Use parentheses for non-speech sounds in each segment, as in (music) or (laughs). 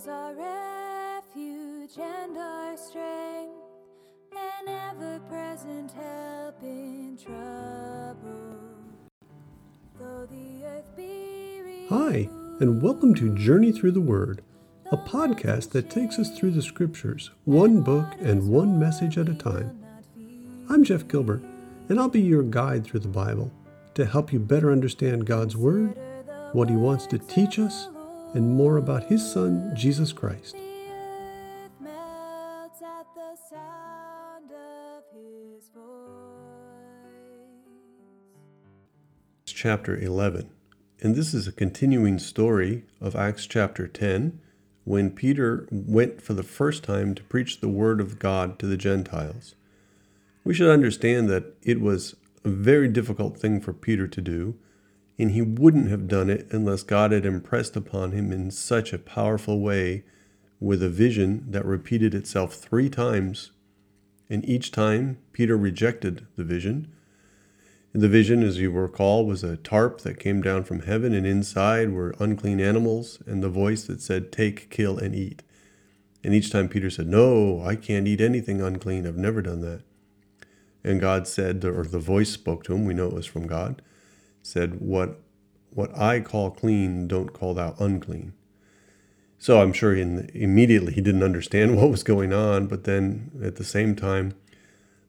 is our refuge and our strength, an ever present help in trouble. Hi, and welcome to Journey Through the Word, a podcast that takes us through the scriptures, one book and one message at a time. I'm Jeff Gilbert, and I'll be your guide through the Bible to help you better understand God's Word, what He wants to teach us, and more about His Son, Jesus Christ. The earth melts at the sound of his voice. It's chapter 11, and this is a continuing story of Acts chapter 10 when Peter went for the first time to preach the Word of God to the Gentiles. We should understand that it was a very difficult thing for Peter to do, and he wouldn't have done it unless God had impressed upon him in such a powerful way with a vision that repeated itself three times. And each time Peter rejected the vision. The vision, as you recall, was a tarp that came down from heaven, and inside were unclean animals, and the voice that said, Take, kill, and eat. And each time Peter said, No, I can't eat anything unclean. I've never done that. And God said, or the voice spoke to him, we know it was from God, said, What what I call clean, don't call thou unclean. So I'm sure in, immediately he didn't understand (laughs) what was going on, but then at the same time,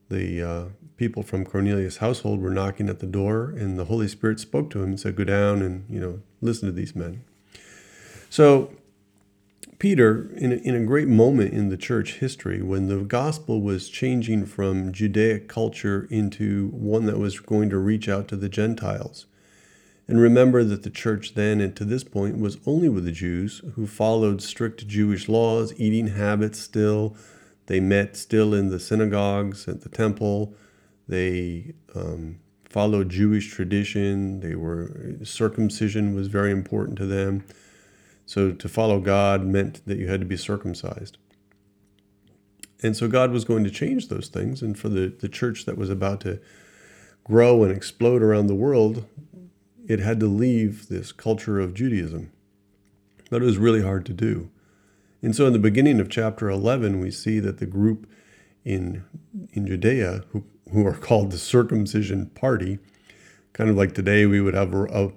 the uh, people from Cornelius' household were knocking at the door, and the Holy Spirit spoke to him and said, "Go down and you know listen to these men." So Peter, in a, in a great moment in the church history, when the gospel was changing from Judaic culture into one that was going to reach out to the Gentiles. And remember that the church then and to this point was only with the Jews who followed strict Jewish laws, eating habits still. They met still in the synagogues, at the temple. They um, followed Jewish tradition. They were circumcision was very important to them. So to follow God meant that you had to be circumcised. And so God was going to change those things. And for the, the church that was about to grow and explode around the world, it had to leave this culture of Judaism. But it was really hard to do. And so in the beginning of chapter 11, we see that the group in, in Judea, who, who are (laughs) called the circumcision party, kind of like today we would have a, a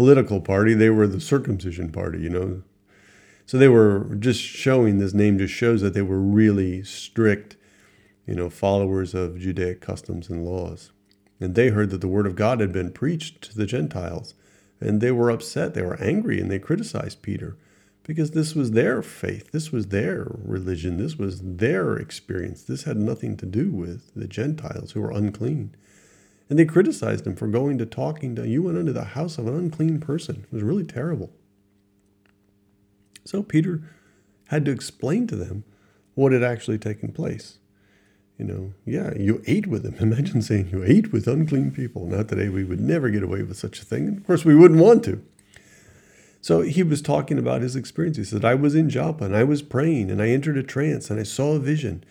political party, they were the circumcision party, you know. So they were just showing this name just shows that they were really strict, you know, followers of Judaic customs and laws. And they heard that the word of God had been preached to the Gentiles. And they were upset, they were angry, and they criticized Peter because this was their faith, this was their religion, this was their experience. This had nothing to do with the Gentiles who were unclean. And they criticized him for going to talking to, you went into the house of an unclean person. It was really terrible. So Peter had to explain to them what had actually taken place. You know, yeah, you ate with them. (laughs) Imagine saying you ate with unclean people. Now, today we would never get away with such a thing. Of course, we wouldn't want to. So he was talking about his experience. He said, I was in Joppa and I was praying and I entered a trance and I saw a vision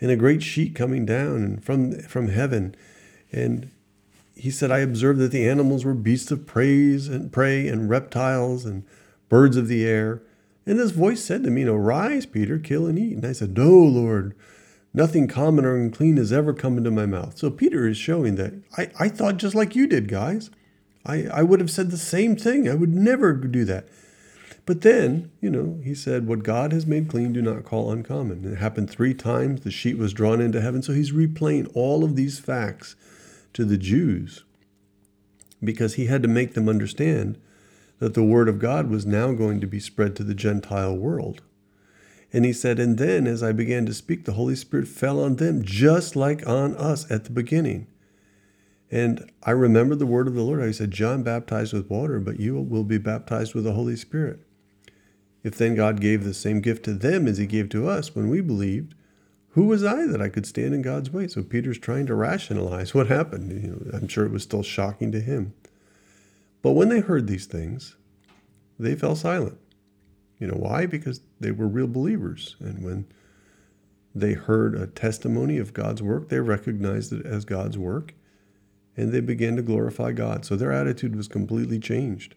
and a great sheet coming down and from, from heaven. And he said, I observed that the animals were beasts of prey and prey and reptiles and birds of the air. And this voice said to me, you know, rise, Peter, kill and eat. And I said, No, Lord, nothing common or unclean has ever come into my mouth. So Peter is showing that I, I thought just like you did, guys. I, I would have said the same thing. I would never do that. But then, you know, he said, What God has made clean, do not call uncommon. It happened three times. The sheet was drawn into heaven. So he's replaying all of these facts to the Jews because he had to make them understand that the word of God was now going to be spread to the Gentile world. And he said, And then as I began to speak, the Holy Spirit fell on them just like on us at the beginning. And I remember the word of the Lord. I said, John baptized with water, but you will be baptized with the Holy Spirit. If then God gave the same gift to them as he gave to us when we believed, who was I that I could stand in God's way? So Peter's trying to rationalize what happened. You know, I'm sure it was still shocking to him. But when they heard these things, they fell silent. You know why? Because they were real believers. And when they heard a testimony of God's work, they recognized it as God's work and they began to glorify God. So their attitude was completely changed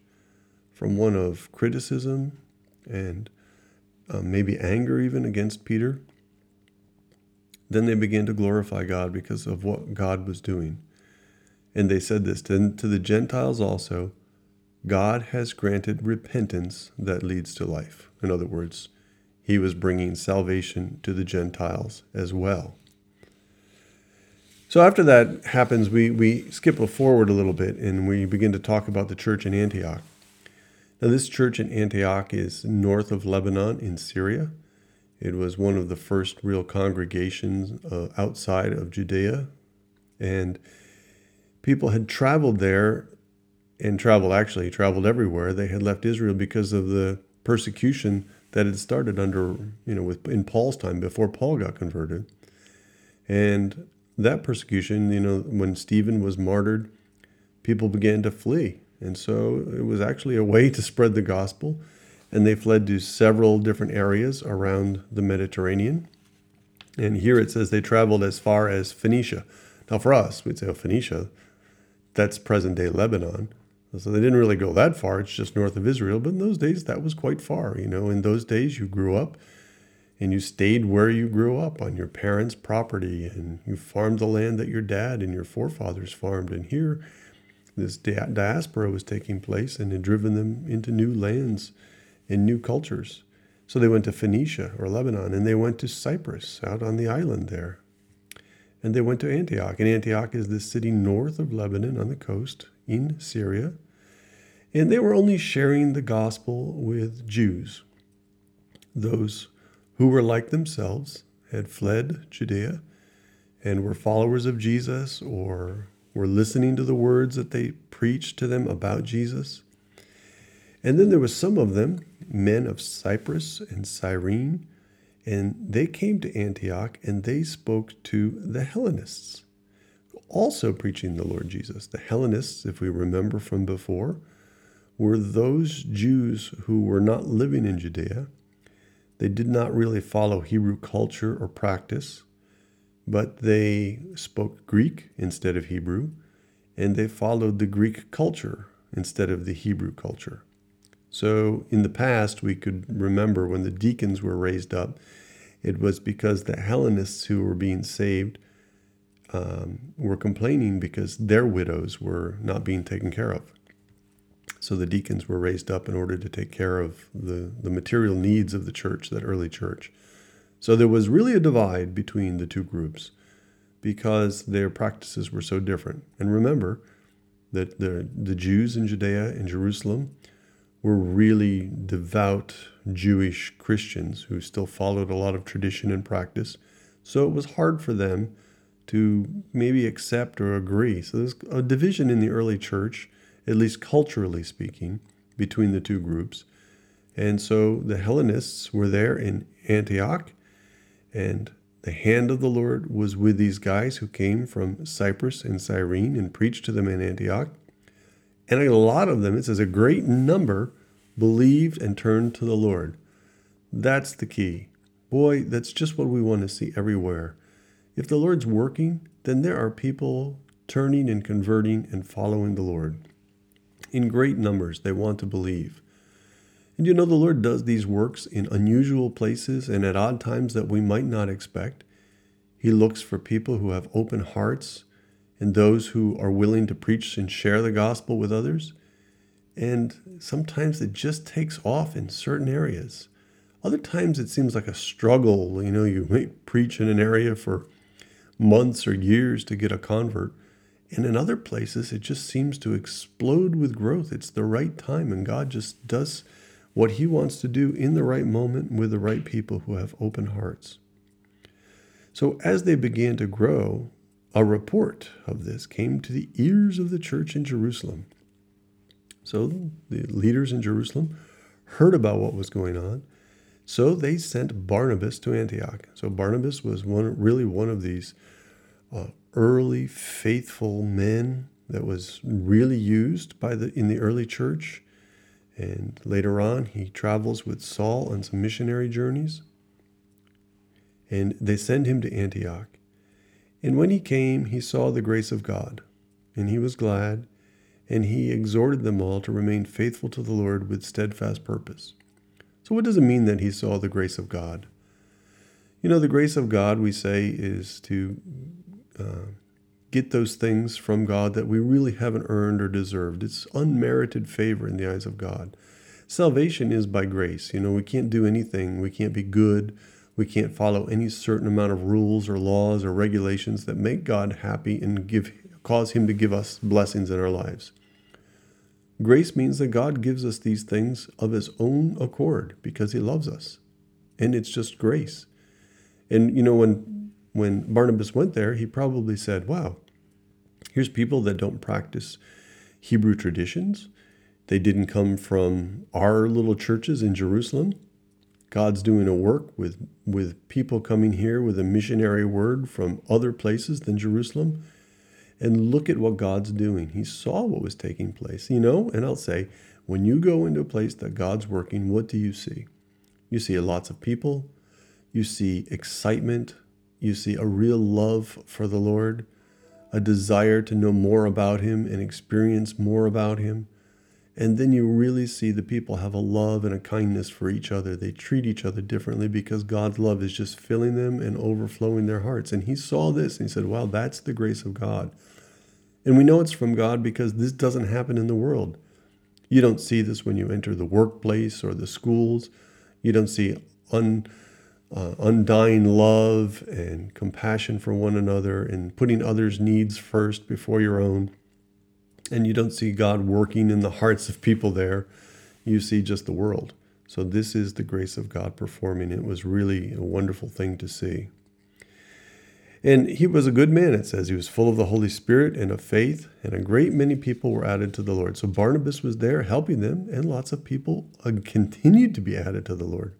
from one of criticism and uh, maybe anger even against Peter. Then they began to glorify God because of what God was doing. And they said this to, to the Gentiles also God has granted repentance that leads to life. In other words, he was bringing salvation to the Gentiles as well. So after that happens, we, we skip forward a little bit and we begin to talk about the church in Antioch. Now, this church in Antioch is north of Lebanon in Syria. It was one of the first real congregations uh, outside of Judea. And people had traveled there and traveled, actually, traveled everywhere. They had left Israel because of the persecution that had started under, you know, with, in Paul's time before Paul got converted. And that persecution, you know, when Stephen was martyred, people began to flee. And so it was actually a way to spread the gospel. And they fled to several different areas around the Mediterranean. And here it says they traveled as far as Phoenicia. Now, for us, we'd say, oh, Phoenicia, that's present day Lebanon. So they didn't really go that far. It's just north of Israel. But in those days, that was quite far. You know, in those days, you grew up and you stayed where you grew up on your parents' property and you farmed the land that your dad and your forefathers farmed. And here, this diaspora was taking place and had driven them into new lands and new cultures. So they went to Phoenicia or Lebanon and they went to Cyprus out on the island there. And they went to Antioch. And Antioch is the city north of Lebanon on the coast in Syria. And they were only sharing the gospel with Jews, those who were like themselves, had fled Judea, and were followers of Jesus or were listening to the words that they preached to them about Jesus. And then there was some of them, men of Cyprus and Cyrene, and they came to Antioch and they spoke to the Hellenists, also preaching the Lord Jesus. The Hellenists, if we remember from before, were those Jews who were not living in Judea they did not really follow Hebrew culture or practice, but they spoke Greek instead of Hebrew, and they followed the Greek culture instead of the Hebrew culture. So in the past, we could remember when the deacons were raised up, it was because the Hellenists who were being saved um, were complaining because their widows were not being taken care of. So the deacons were raised up in order to take care of the, the material needs of the church, that early church. So there was really a divide between the two groups because their practices were so different. And remember that the, the Jews in Judea and Jerusalem were really devout Jewish Christians who still followed a lot of tradition and practice. So it was hard for them to maybe accept or agree. So there's a division in the early church at least culturally speaking, between the two groups. And so the Hellenists were there in Antioch, and the hand of the Lord was with these guys who came from Cyprus and Cyrene and preached to them in Antioch. And a lot of them, it says a great number, believed and turned to the Lord. That's the key. Boy, that's just what we want to see everywhere. If the Lord's working, then there are people turning and converting and following the Lord in great numbers. They want to believe. And you know, the Lord does these works in unusual places and at odd times that we might not expect. He looks for people who have open hearts and those who are willing to preach and share the gospel with others. And sometimes it just takes off in certain areas. Other times it seems like a struggle. You know, you may preach in an area for months or years to get a convert. And in other places, it just seems to explode with growth. It's the right time, and God just does what He wants to do in the right moment with the right people who have open hearts. So, as they began to grow, a report of this came to the ears of the church in Jerusalem. So, the leaders in Jerusalem heard about what was going on. So, they sent Barnabas to Antioch. So, Barnabas was one, really one of these uh, early faithful men that was really used by the in the early church. And later on, he travels with Saul on some missionary journeys. And they send him to Antioch. And when he came, he saw the grace of God, and he was glad, and he exhorted them all to remain faithful to the Lord with steadfast purpose. So, what does it mean that he saw the grace of God? You know, the grace of God, we say, is to uh, get those things from God that we really haven't earned or deserved. It's unmerited favor in the eyes of God. Salvation is by grace. You know, we can't do anything, we can't be good, we can't follow any certain amount of rules or laws or regulations that make God happy and give cause him to give us blessings in our lives. Grace means that God gives us these things of his own accord because he loves us. And it's just grace. And you know when when Barnabas went there, he probably said, "Wow, here's people that don't practice Hebrew traditions. They didn't come from our little churches in Jerusalem. God's doing a work with with people coming here with a missionary word from other places than Jerusalem." And look at what God's doing. He saw what was taking place, you know? And I'll say, when you go into a place that God's working, what do you see? You see lots of people, you see excitement, you see a real love for the Lord, a desire to know more about Him and experience more about Him. And then you really see the people have a love and a kindness for each other. They treat each other differently because God's love is just filling them and overflowing their hearts. And he saw this and he said, Wow, that's the grace of God. And we know it's from God because this doesn't happen in the world. You don't see this when you enter the workplace or the schools. You don't see un, uh, undying love and compassion for one another and putting others' needs first before your own and you don't see God working in the hearts of people there. You see just the world. So, this is the grace of God performing. It was really a wonderful thing to see. And he was a good man, it says. He was full of the Holy Spirit and of faith, and a great many people were added to the Lord. So, Barnabas was there helping them, and lots of people uh, continued to be added to the Lord.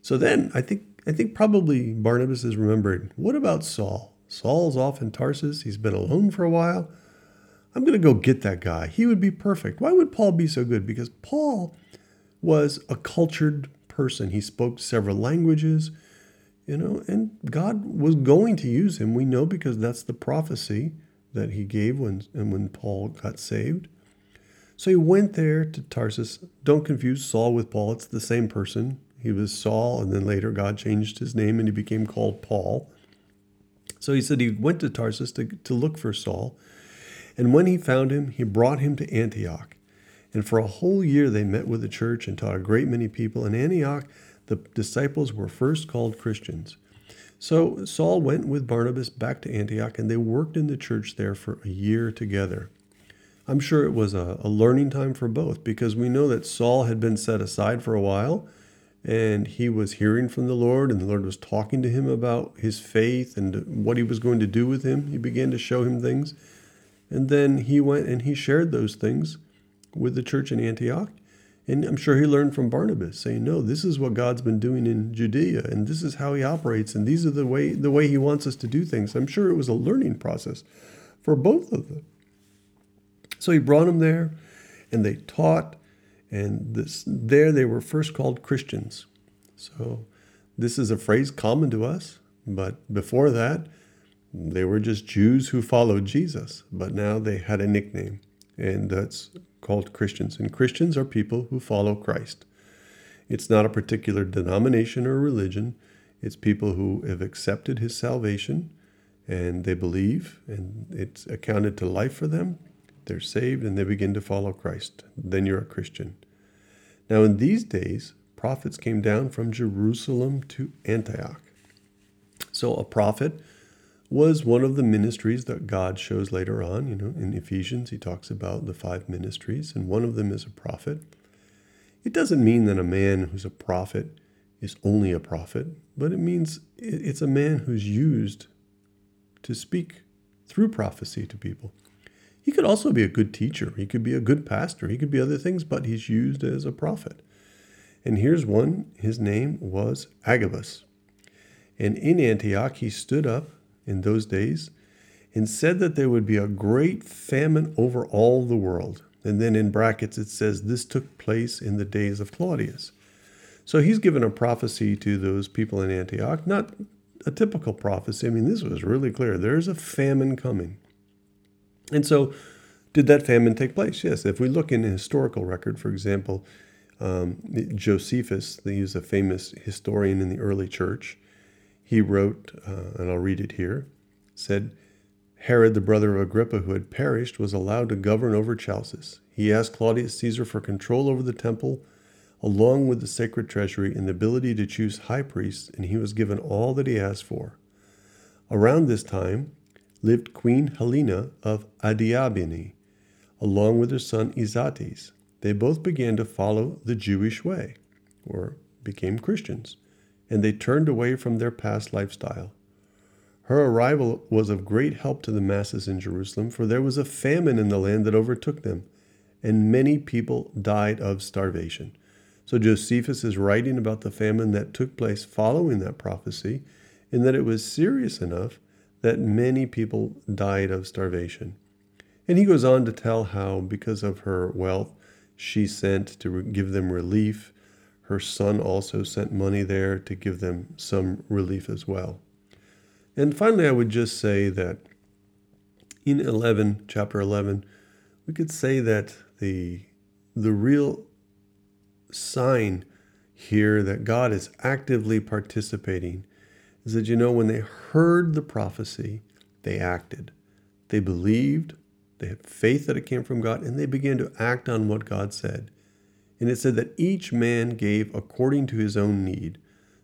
So, then I think, I think probably Barnabas is remembering what about Saul? Saul's off in Tarsus. He's been alone for a while. I'm going to go get that guy. He would be perfect. Why would Paul be so good? Because Paul was a cultured person. He spoke several languages, you know, and God was going to use him. We know because that's the prophecy that he gave when and when Paul got saved. So he went there to Tarsus. Don't confuse Saul with Paul. It's the same person. He was Saul, and then later God changed his name and he became called Paul. So he said he went to Tarsus to, to look for Saul. And when he found him, he brought him to Antioch. And for a whole year they met with the church and taught a great many people. In Antioch, the disciples were first called Christians. So Saul went with Barnabas back to Antioch, and they worked in the church there for a year together. I'm sure it was a, a learning time for both because we know that Saul had been set aside for a while and he was hearing from the Lord, and the Lord was talking to him about his faith and what he was going to do with him. He began to show him things. And then he went and he shared those things with the church in Antioch. And I'm sure he learned from Barnabas, saying, "No, this is what God's been doing in Judea, and this is how He operates, and these are the way the way He wants us to do things." I'm sure it was a learning process for both of them. So he brought them there, and they taught, and this there they were first called Christians. So this is a phrase common to us, but before that, they were just Jews who followed Jesus, but now they had a nickname, and that's called Christians. And Christians are people who follow Christ. It's not a particular denomination or religion, it's people who have accepted his salvation and they believe, and it's accounted to life for them. They're saved and they begin to follow Christ. Then you're a Christian. Now, in these days, prophets came down from Jerusalem to Antioch. So, a prophet was one of the ministries that God shows later on. You know, in Ephesians, he talks about the five ministries, and one of them is a prophet. It doesn't mean that a man who's a prophet is only a prophet, but it means it's a man who's used to speak through prophecy to people. He could also be a good teacher, he could be a good pastor, he could be other things, but he's used as a prophet. And here's one, his name was Agabus. And in Antioch, he stood up in those days and said that there would be a great famine over all the world. And then in brackets it says this took place in the days of Claudius. So he's given a prophecy to those people in Antioch, not a typical prophecy. I mean, this was really clear. There's a famine coming. And so, did that famine take place? Yes. If we look in the historical record, for example, Um, Josephus, he's a famous historian in the early church. He wrote, uh, and I'll read it here, said, Herod, the brother of Agrippa, who had perished, was allowed to govern over Chalcis. He asked Claudius Caesar for control over the temple, along with the sacred treasury and the ability to choose high priests, and he was given all that he asked for. Around this time lived Queen Helena of Adiabene, along with her son Izates. They both began to follow the Jewish way, or became Christians, and they turned away from their past lifestyle. Her arrival was of great help to the masses in Jerusalem, for there was a famine in the land that overtook them, and many people died of starvation. So Josephus is writing about the famine that took place following that prophecy, and that it was serious enough that many people died of starvation. And he goes on to tell how, because of her wealth, she sent to give them relief. Her son also sent money there to give them some relief as well. And finally, I would just say that in 11, chapter 11, we could say that the, the real sign here that God is actively participating is that, you know, when they heard the prophecy, they acted. They believed, they had faith that it came from God, and they began to act on what God said. And it said that each man gave according to his own need.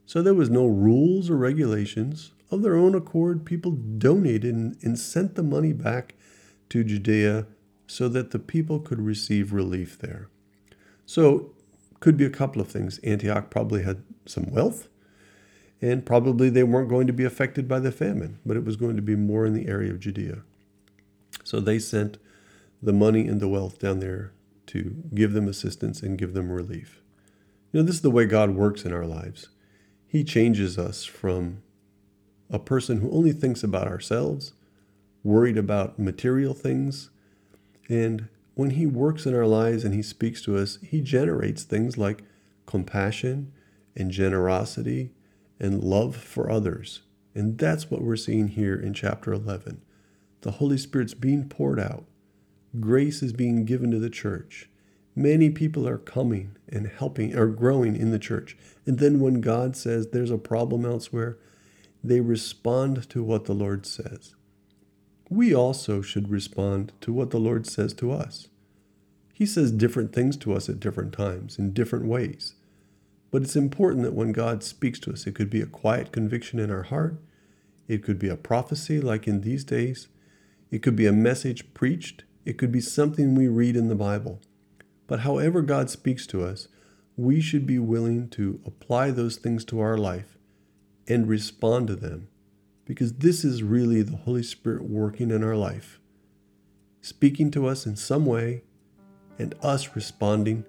So there was no rules or regulations of their own accord, people donated and, and sent the money back to Judea so that the people could receive relief there. So, could be a couple of things. Antioch probably had some wealth, and probably they weren't going to be affected by the famine, but it was going to be more in the area of Judea. So they sent the money and the wealth down there to give them assistance and give them relief. You know, this is the way God works in our lives. He changes us from a person who only thinks about ourselves, worried about material things. And when He works in our lives and He speaks to us, He generates things like compassion and generosity and love for others. And that's what we're seeing here in chapter 11. The Holy Spirit's being poured out, grace is being given to the church. Many people are coming and helping or growing in the church. And then when God says there's a problem elsewhere, they respond to what the Lord says. We also should respond to what the Lord says to us. He says different things to us at different times in different ways. But it's important that when God speaks to us, it could be a quiet conviction in our heart, it could be a prophecy like in these days, it could be a message preached, it could be something we read in the Bible. But however God speaks to us, we should be willing to apply those things to our life and respond to them because this is really the Holy Spirit working in our life, speaking to us in some way, and us responding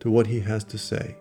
to what He has to say.